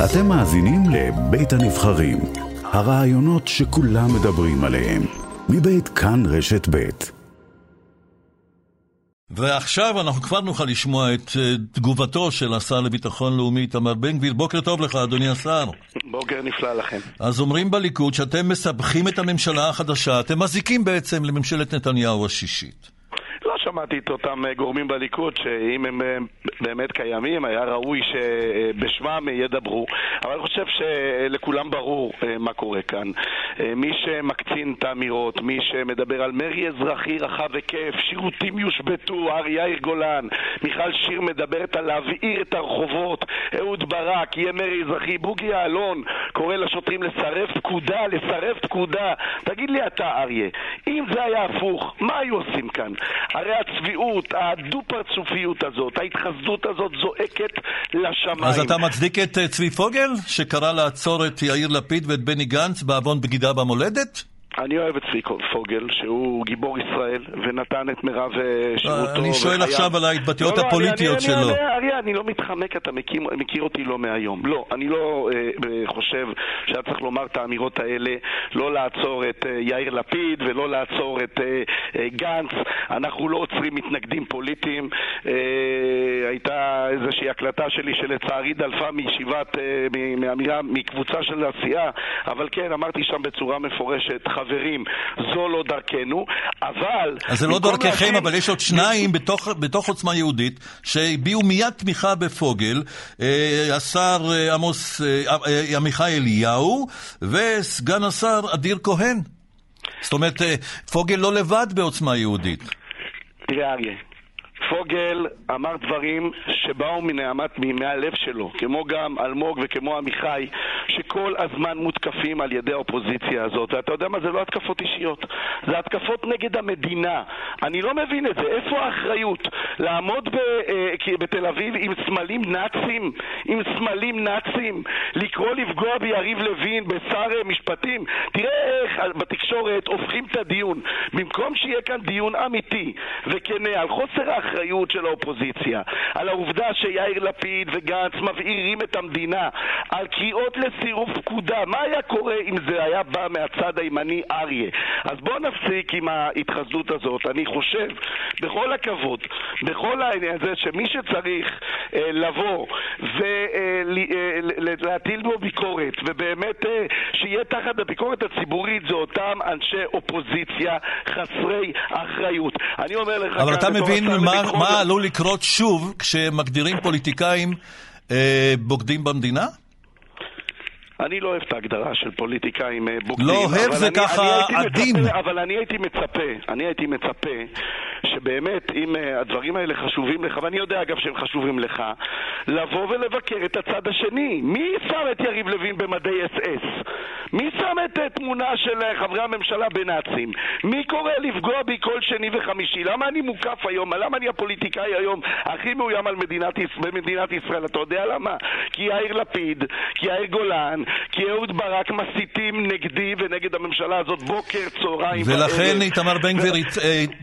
אתם מאזינים לבית הנבחרים, הרעיונות שכולם מדברים עליהם, מבית כאן רשת בית. ועכשיו אנחנו כבר נוכל לשמוע את אה, תגובתו של השר לביטחון לאומי תמר בן גביר. בוקר טוב לך, אדוני השר. בוקר נפלא לכם. אז אומרים בליכוד שאתם מסבכים את הממשלה החדשה, אתם מזיקים בעצם לממשלת נתניהו השישית. שמעתי את אותם אה, גורמים בליכוד שאם הם אה, באמת קיימים, היה ראוי שבשמם ידברו. אבל אני חושב שלכולם ברור אה, מה קורה כאן. מי שמקצין את האמירות, מי שמדבר על מרי אזרחי רחב היקף, שירותים יושבתו, ארי יאיר גולן, מיכל שיר מדברת על להבעיר את הרחובות, אהוד ברק, יהיה מרי אזרחי, בוגי יעלון קורא לשוטרים לסרב פקודה, לסרב פקודה. תגיד לי אתה, אריה, אם זה היה הפוך, מה היו עושים כאן? הרי הצביעות, הדו-פרצופיות הזאת, ההתחסדות הזאת זועקת לשמיים. אז אתה מצדיק את אה, צבי פוגל, שקרא לעצור את יאיר לפיד ואת בני גנץ בעוון בגידה במולדת? אני אוהב את צבי פוגל, שהוא גיבור ישראל, ונתן את מירב אה, שירותו. אני שואל עכשיו על ההתבטאויות לא, לא, הפוליטיות שלו. אריה, אני לא מתחמק, אתה מכיר, מכיר אותי לא מהיום. לא, אני לא אה, חושב שהיה צריך לומר את האמירות האלה, לא לעצור את אה, יאיר לפיד ולא לעצור את אה, אה, גנץ. אנחנו לא עוצרים מתנגדים פוליטיים. אה, הייתה איזושהי הקלטה שלי שלצערי דלפה מישיבת, אה, מאמירה, מקבוצה של עשייה, אבל כן, אמרתי שם בצורה מפורשת, חברים, זו לא דרכנו, אבל... אז זה לא דרככם, להגיד... אבל יש עוד שניים בתוך, בתוך עוצמה יהודית שהביעו מיד תמיכה בפוגל, אה, השר אה, עמוס אה, עמיחי אליהו וסגן השר אדיר כהן. זאת אומרת, פוגל לא לבד בעוצמה יהודית. תראה אריה, פוגל אמר דברים שבאו מנעמת, מהלב שלו, כמו גם אלמוג וכמו עמיחי, שכל הזמן מותקפים על ידי האופוזיציה הזאת. ואתה יודע מה? זה לא התקפות אישיות, זה התקפות נגד המדינה. אני לא מבין את זה. איפה האחריות? לעמוד ב, אה, בתל אביב עם סמלים נאצים? עם סמלים נאצים? לקרוא לפגוע ביריב לוין, בשר אה, משפטים? תראה איך בתקשורת הופכים את הדיון. במקום שיהיה כאן דיון אמיתי וכנה על חוסר האחריות האחריות של האופוזיציה, על העובדה שיאיר לפיד וגנץ מבעירים את המדינה, על קריאות לסירוב פקודה. מה היה קורה אם זה היה בא מהצד הימני אריה? אז בואו נפסיק עם ההתחסדות הזאת. אני חושב, בכל הכבוד, בכל העניין הזה, שמי שצריך אה, לבוא ולהטיל אה, בו ביקורת, ובאמת אה, שיהיה תחת הביקורת הציבורית, זה אותם אנשי אופוזיציה חסרי אחריות. אני אומר לך... אבל אתה מבין מה, מה עלול לקרות שוב כשמגדירים פוליטיקאים אה, בוגדים במדינה? אני לא אוהב את ההגדרה של פוליטיקאים אה, בוגדים. לא אוהב זה אני, ככה אני עדין. מצפה, אבל אני הייתי מצפה, אני הייתי מצפה שבאמת, אם uh, הדברים האלה חשובים לך, ואני יודע אגב שהם חשובים לך, לבוא ולבקר את הצד השני. מי שם את יריב לוין במדי אס אס? מי שם את uh, תמונה של uh, חברי הממשלה בנאצים? מי קורא לפגוע בי כל שני וחמישי? למה אני מוקף היום? למה אני הפוליטיקאי היום הכי מאוים על מדינת, במדינת ישראל? אתה יודע למה? כי יאיר לפיד, כי יאיר גולן, כי אהוד ברק מסיתים נגדי ונגד הממשלה הזאת בוקר, צהריים ולכן איתמר בן גביר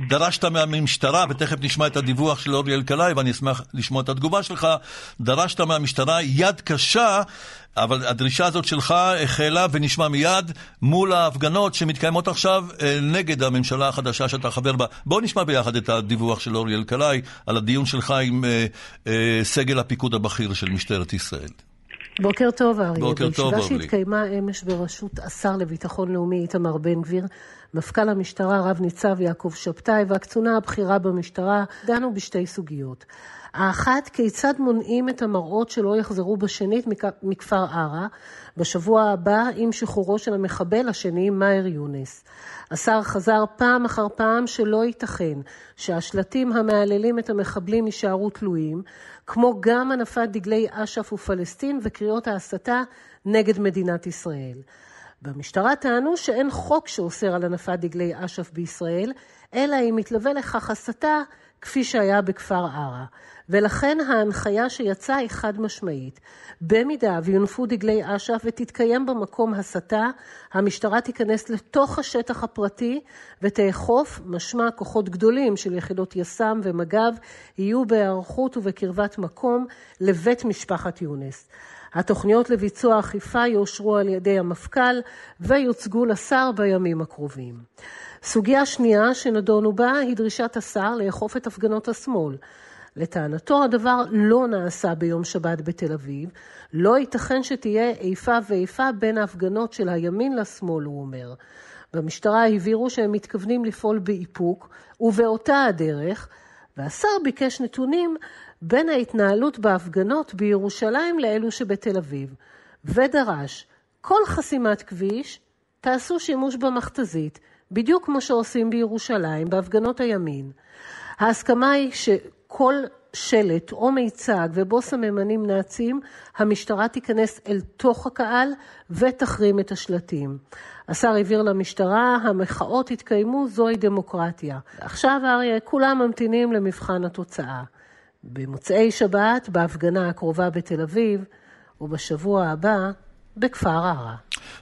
דרשת מה... מהמשטרה, ותכף נשמע את הדיווח של אורי אלקלעי, ואני אשמח לשמוע את התגובה שלך, דרשת מהמשטרה יד קשה, אבל הדרישה הזאת שלך החלה ונשמע מיד מול ההפגנות שמתקיימות עכשיו אה, נגד הממשלה החדשה שאתה חבר בה. בואו נשמע ביחד את הדיווח של אורי אלקלעי על הדיון שלך עם אה, אה, סגל הפיקוד הבכיר של משטרת ישראל. בוקר טוב, אריה. בוקר טוב, אורלי. בישיבה שהתקיימה אמש בראשות השר לביטחון לאומי איתמר בן גביר, מפכ"ל המשטרה רב ניצב יעקב שבתאי והקצונה הבכירה במשטרה דנו בשתי סוגיות. האחת, כיצד מונעים את המראות שלא יחזרו בשנית מכפר ערה בשבוע הבא עם שחרורו של המחבל השני, מאהר יונס. השר חזר פעם אחר פעם שלא ייתכן שהשלטים המהללים את המחבלים יישארו תלויים, כמו גם הנפת דגלי אש"ף ופלסטין וקריאות ההסתה נגד מדינת ישראל. במשטרה טענו שאין חוק שאוסר על הנפת דגלי אש"ף בישראל, אלא אם מתלווה לכך הסתה כפי שהיה בכפר ערה. ולכן ההנחיה שיצאה היא חד משמעית. במידה ויונפו דגלי אש"ף ותתקיים במקום הסתה, המשטרה תיכנס לתוך השטח הפרטי ותאכוף, משמע כוחות גדולים של יחידות יס"מ ומג"ב יהיו בהיערכות ובקרבת מקום לבית משפחת יונס. התוכניות לביצוע אכיפה יאושרו על ידי המפכ"ל ויוצגו לשר בימים הקרובים. סוגיה שנייה שנדונו בה היא דרישת השר לאכוף את הפגנות השמאל. לטענתו הדבר לא נעשה ביום שבת בתל אביב, לא ייתכן שתהיה איפה ואיפה בין ההפגנות של הימין לשמאל, הוא אומר. במשטרה הבהירו שהם מתכוונים לפעול באיפוק, ובאותה הדרך, והשר ביקש נתונים בין ההתנהלות בהפגנות בירושלים לאלו שבתל אביב, ודרש, כל חסימת כביש, תעשו שימוש במכתזית, בדיוק כמו שעושים בירושלים, בהפגנות הימין. ההסכמה היא שכל שלט או מיצג ובו סממנים נאצים, המשטרה תיכנס אל תוך הקהל ותחרים את השלטים. השר הבהיר למשטרה, המחאות יתקיימו, זוהי דמוקרטיה. עכשיו, אריה, כולם ממתינים למבחן התוצאה. במוצאי שבת, בהפגנה הקרובה בתל אביב, ובשבוע הבא, בכפר ערה.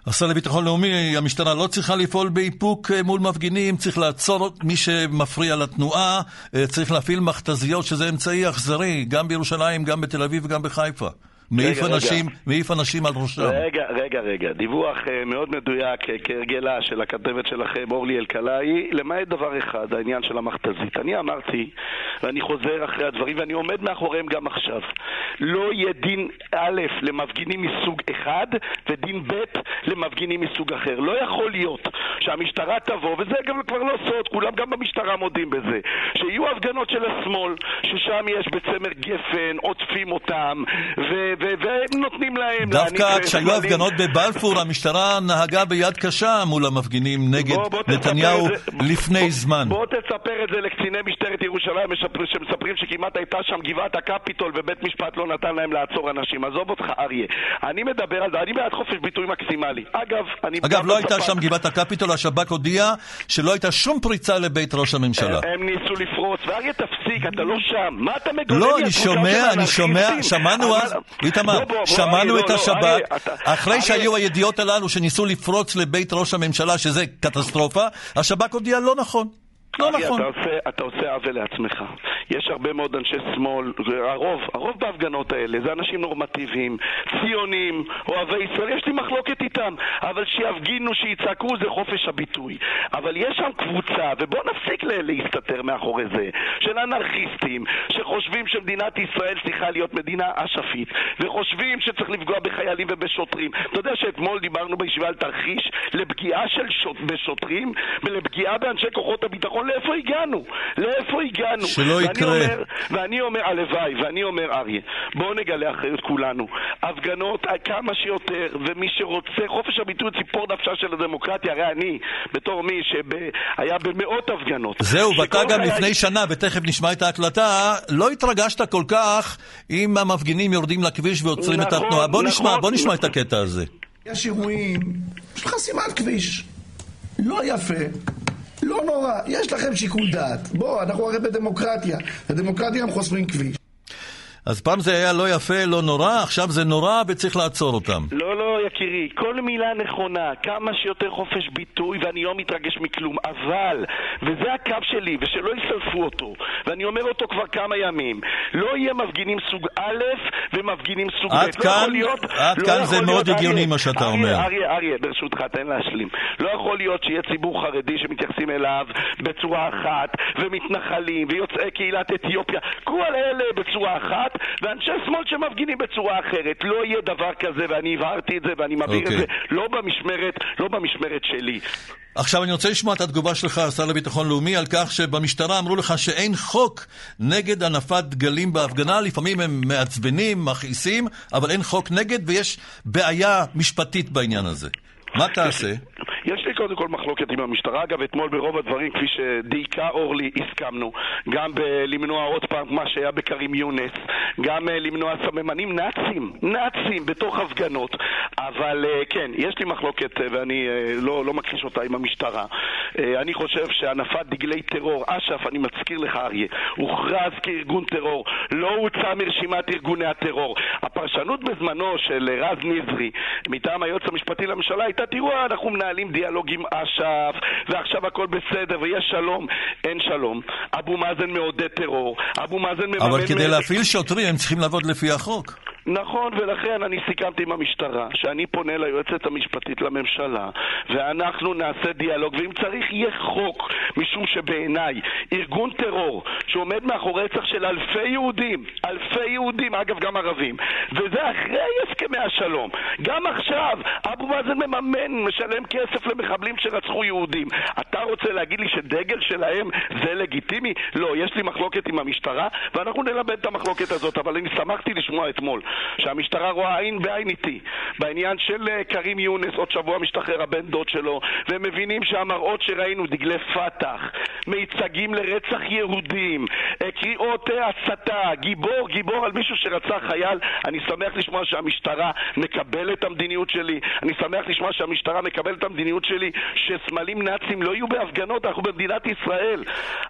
השר לביטחון לאומי, המשטרה לא צריכה לפעול באיפוק אה, מול מפגינים, צריך לעצור מי שמפריע לתנועה, אה, צריך להפעיל מכתזיות, שזה אמצעי אכזרי, גם בירושלים, גם בתל אביב וגם בחיפה. מעיף אנשים, מעיף אנשים על ראשם. רגע, רגע, רגע. דיווח uh, מאוד מדויק, uh, כהרגלה, של הכתבת שלכם, אורלי אלקלעי, למעט דבר אחד, העניין של המכתזית. אני אמרתי, ואני חוזר אחרי הדברים, ואני עומד מאחוריהם גם עכשיו, לא יהיה דין א' למפגינים מסוג אחד, ודין ב' למפגינים מסוג אחר. לא יכול להיות שהמשטרה תבוא, וזה גם כבר לא סוד, כולם גם במשטרה מודים בזה, שיהיו הפגנות של השמאל, ששם יש בצמר גפן, עוטפים אותם, ו... והם נותנים להם... דווקא כשהיו הפגנות בבלפור, המשטרה נהגה ביד קשה מול המפגינים נגד בוא, בוא נתניהו לפני בוא, זמן. בוא תספר את זה לקציני משטרת ירושלים שמספרים שכמעט הייתה שם גבעת הקפיטול ובית משפט לא נתן להם לעצור אנשים. עזוב אותך, אריה. אני מדבר על זה, אני בעד חופש ביטוי מקסימלי. אגב, אני... אגב, לא הייתה שם גבעת הקפיטול, השב"כ הודיע שלא הייתה שום פריצה לבית ראש הממשלה. הם ניסו לפרוץ, ואריה תפסיק, אתה לא שם. מה אתה מגונן לא, אני שומע, אני שומע, שמענו אז... איתמר, שמענו את השב"כ, אחרי שהיו הידיעות הללו שניסו לפרוץ לבית ראש הממשלה, שזה קטסטרופה, השב"כ הודיע לא נכון. לא נכון. אתה עושה, אתה עושה עוול לעצמך. יש הרבה מאוד אנשי שמאל, הרוב, הרוב בהפגנות האלה זה אנשים נורמטיביים, ציונים, אוהבי ישראל, יש לי מחלוקת איתם, אבל שיפגינו, שיצעקו, זה חופש הביטוי. אבל יש שם קבוצה, ובואו נפסיק להסתתר מאחורי זה, של אנרכיסטים, שחושבים שמדינת ישראל צריכה להיות מדינה אשפית, וחושבים שצריך לפגוע בחיילים ובשוטרים. אתה יודע שאתמול דיברנו בישיבה על תרחיש לפגיעה של שוט, בשוטרים ולפגיעה באנשי כוחות הביטחון לאיפה הגענו? לאיפה הגענו? שלא ואני יקרה. אומר, ואני אומר, הלוואי, ואני אומר, אריה, בואו נגלה אחריות כולנו. הפגנות כמה שיותר, ומי שרוצה, חופש הביטוי ציפור נפשה של הדמוקרטיה, הרי אני, בתור מי שהיה במאות הפגנות. זהו, ואתה גם היה... לפני שנה, ותכף נשמע את ההקלטה, לא התרגשת כל כך אם המפגינים יורדים לכביש ועוצרים נכון, את התנועה. בוא נכון, נשמע, בוא נשמע נכון. את הקטע הזה. יש אירועים של חסימת כביש. לא יפה, לא נורא, יש לכם שיקול דעת. בואו, אנחנו הרי בדמוקרטיה. בדמוקרטיה הם חוסמים כביש. אז פעם זה היה לא יפה, לא נורא, עכשיו זה נורא וצריך לעצור אותם. לא, לא, יקירי, כל מילה נכונה, כמה שיותר חופש ביטוי, ואני לא מתרגש מכלום, אבל, וזה הקו שלי, ושלא יסלפו אותו, ואני אומר אותו כבר כמה ימים, לא יהיה מפגינים סוג א' ומפגינים סוג ב'. עד לא כאן, להיות, עד לא כאן זה מאוד הגיוני מה שאתה אריה, אומר. אריה, אריה, ברשותך, תן להשלים. לא יכול להיות שיהיה ציבור חרדי שמתייחסים אליו בצורה אחת, ומתנחלים, ויוצאי קהילת אתיופיה, כל אלה בצורה אחת, ואנשי שמאל שמפגינים בצורה אחרת. לא יהיה דבר כזה, ואני הבהרתי את זה ואני מבהיר okay. את אוקיי. זה, לא במשמרת, לא במשמרת שלי. עכשיו אני רוצה לשמוע את התגובה שלך, השר לביטחון לאומי, על כך שבמשטרה אמרו לך שאין חוק נגד הנפת דגלים בהפגנה, לפעמים הם מעצבנים, מכעיסים, אבל אין חוק נגד ויש בעיה משפטית בעניין הזה. מה תעשה? יש לי קודם כל מחלוקת עם המשטרה. אגב, אתמול ברוב הדברים, כפי שדייקה אורלי, הסכמנו. גם למנוע עוד פעם מה שהיה בכרים יונס, גם אה, למנוע סממנים נאצים, נאצים בתוך הפגנות. אבל אה, כן, יש לי מחלוקת, אה, ואני לא, לא מכחיש אותה עם המשטרה. אני חושב שהנפת דגלי טרור, אש"ף, אני מזכיר לך אריה, הוכרז כארגון טרור, לא הוצא מרשימת ארגוני הטרור. הפרשנות בזמנו של רז נזרי, מטעם היועץ המשפטי לממשלה, הייתה, תראו, אנחנו מנהלים דיאלוג עם אש"ף, ועכשיו הכל בסדר, ויש שלום. אין שלום. אבו מאזן מעודד טרור, אבו מאזן מממן... אבל כדי להפעיל שוטרים הם צריכים לעבוד לפי החוק. נכון, ולכן אני סיכמתי עם המשטרה שאני פונה ליועצת המשפטית לממשלה ואנחנו נעשה דיאלוג, ואם צריך יהיה חוק, משום שבעיניי ארגון טרור שעומד מאחורי רצח של אלפי יהודים, אלפי יהודים, אגב גם ערבים, וזה אחרי הסכמי השלום. גם עכשיו אבו מאזן מממן, משלם כסף למחבלים שרצחו יהודים. אתה רוצה להגיד לי שדגל שלהם זה לגיטימי? לא, יש לי מחלוקת עם המשטרה, ואנחנו נלמד את המחלוקת הזאת, אבל אני שמחתי לשמוע אתמול שהמשטרה רואה עין בעין איתי בעניין של אה, כרים יונס, עוד שבוע משתחרר הבן דוד שלו, והם מבינים שהמראות שראינו, דגלי פת"ח, מיצגים לרצח יהודים, אה, קריאות אה, הסתה, גיבור, גיבור על מישהו שרצח חייל, אני שמח לשמוע שהמשטרה מקבלת את המדיניות שלי, אני שמח לשמוע שהמשטרה מקבלת את המדיניות שלי שסמלים נאצים לא יהיו בהפגנות, אנחנו במדינת ישראל.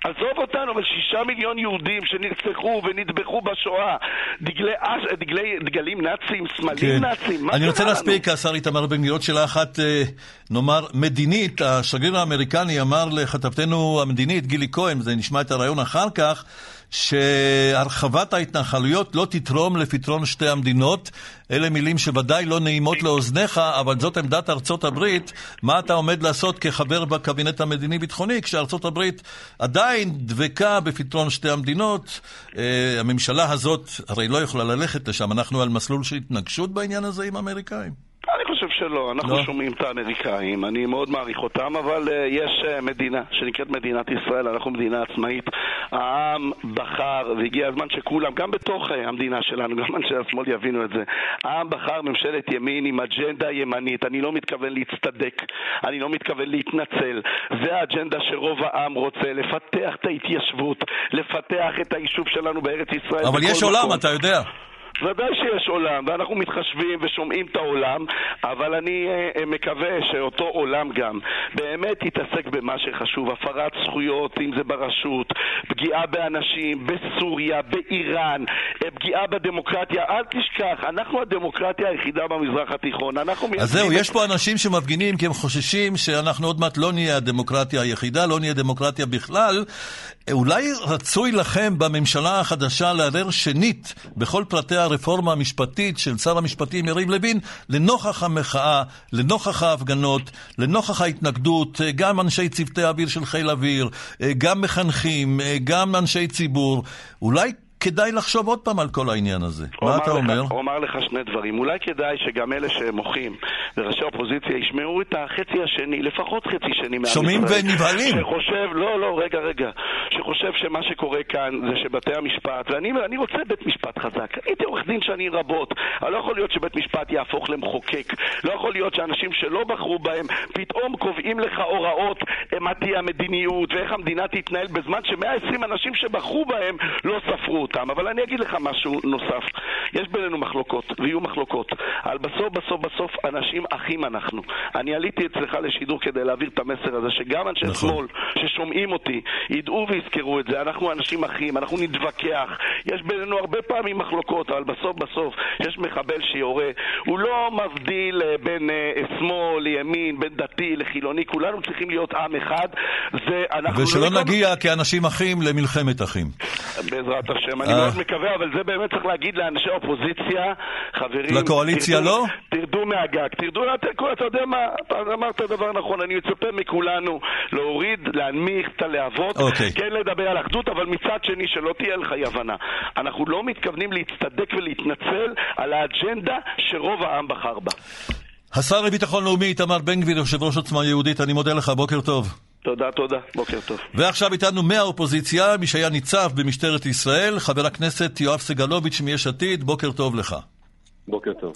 עזוב אותנו, אבל שישה מיליון יהודים שנרצחו ונטבחו בשואה, דגלי, דגלי, דגלים נאצים, סמלים כן. נאצים, מה אני רוצה להספיק, השר איתמר בן גביר, שאלה אחת, אה, נאמר, מדינית. השגריר האמריקני אמר לכתבתנו המדינית, גילי כהן, זה נשמע את הרעיון אחר כך, שהרחבת ההתנחלויות לא תתרום לפתרון שתי המדינות. אלה מילים שוודאי לא נעימות לאוזניך, אבל זאת עמדת ארצות הברית. מה אתה עומד לעשות כחבר בקבינט המדיני-ביטחוני, כשארצות הברית עדיין דבקה בפתרון שתי המדינות? אה, הממשלה הזאת הרי לא יכולה ללכת לשם. אנחנו על מסלול של התנגשות בעניין הזה עם האמריקאים. חושב שלא, אנחנו לא. שומעים את האמריקאים, אני מאוד מעריך אותם, אבל uh, יש uh, מדינה שנקראת מדינת ישראל, אנחנו מדינה עצמאית. העם בחר, והגיע הזמן שכולם, גם בתוך uh, המדינה שלנו, גם אנשי השמאל יבינו את זה, העם בחר ממשלת ימין עם אג'נדה ימנית. אני לא מתכוון להצטדק, אני לא מתכוון להתנצל. זה האג'נדה שרוב העם רוצה, לפתח את ההתיישבות, לפתח את היישוב שלנו בארץ ישראל. אבל יש עולם, מקום. אתה יודע. ודאי שיש עולם, ואנחנו מתחשבים ושומעים את העולם, אבל אני uh, מקווה שאותו עולם גם באמת יתעסק במה שחשוב, הפרת זכויות, אם זה ברשות, פגיעה באנשים, בסוריה, באיראן, אה, פגיעה בדמוקרטיה. אל תשכח, אנחנו הדמוקרטיה היחידה במזרח התיכון. אנחנו אז זהו, יש פה אנשים שמפגינים כי הם חוששים שאנחנו עוד מעט לא נהיה הדמוקרטיה היחידה, לא נהיה דמוקרטיה בכלל. אולי רצוי לכם בממשלה החדשה לערער שנית בכל פרטי הרפורמה המשפטית של שר המשפטים יריב לוין לנוכח המחאה, לנוכח ההפגנות, לנוכח ההתנגדות, גם אנשי צוותי האוויר של חיל אוויר, גם מחנכים, גם אנשי ציבור. אולי כדאי לחשוב עוד פעם על כל העניין הזה. מה אתה אומר? הוא אמר לך שני דברים. אולי כדאי שגם אלה שמוחים וראשי האופוזיציה ישמעו את החצי השני, לפחות חצי שני מעם שומעים ונבהלים. שחושב, לא, לא, רגע, רגע. שחושב שמה שקורה כאן זה שבתי המשפט, ואני רוצה בית משפט חזק. הייתי עורך דין שנים רבות, אבל לא יכול להיות שבית משפט יהפוך למחוקק. לא יכול להיות שאנשים שלא בחרו בהם פתאום קובעים לך הוראות מה תהיה המדיניות ואיך המדינה תתנהל בזמן ש-120 אנשים שבחרו בהם לא ספרו אותם. אבל אני אגיד לך משהו נוסף. יש בינינו מחלוקות, ויהיו מחלוקות. אבל בסוף, בסוף, בסוף, אנשים אחים אנחנו. אני עליתי אצלך לשידור כדי להעביר את המסר הזה, שגם אנשי נכון. שמאל ששומעים אותי, ידעו ויזכרו את זה. אנחנו אנשים אחים, אנחנו נתווכח. יש בינינו הרבה פעמים מחלוקות, אבל בסוף, בסוף, יש מחבל שיורה. הוא לא מבדיל אה, בין uh, שמאל לימין, בין דתי לחילוני. כולנו צריכים להיות עם אחד. זה, ושלא לא נגיע כאנשים אחים למלחמת אחים. בעזרת השם. אני אה. מאוד מקווה, אבל זה באמת צריך להגיד לאנשי האופוזיציה, חברים... לקואליציה לא? תרדו מהגג, תרדו, אתה יודע מה, אמרת דבר נכון, אני מצפה מכולנו להוריד, להנמיך את הלהבות, אוקיי. כן לדבר על אחדות, אבל מצד שני, שלא תהיה לך אי הבנה. אנחנו לא מתכוונים להצטדק ולהתנצל על האג'נדה שרוב העם בחר בה. השר לביטחון לאומי איתמר בן גביר, יושב ראש עוצמה יהודית, אני מודה לך, בוקר טוב. תודה, תודה. בוקר טוב. ועכשיו איתנו מהאופוזיציה, מי שהיה ניצב במשטרת ישראל, חבר הכנסת יואב סגלוביץ' מיש עתיד, בוקר טוב לך. בוקר טוב.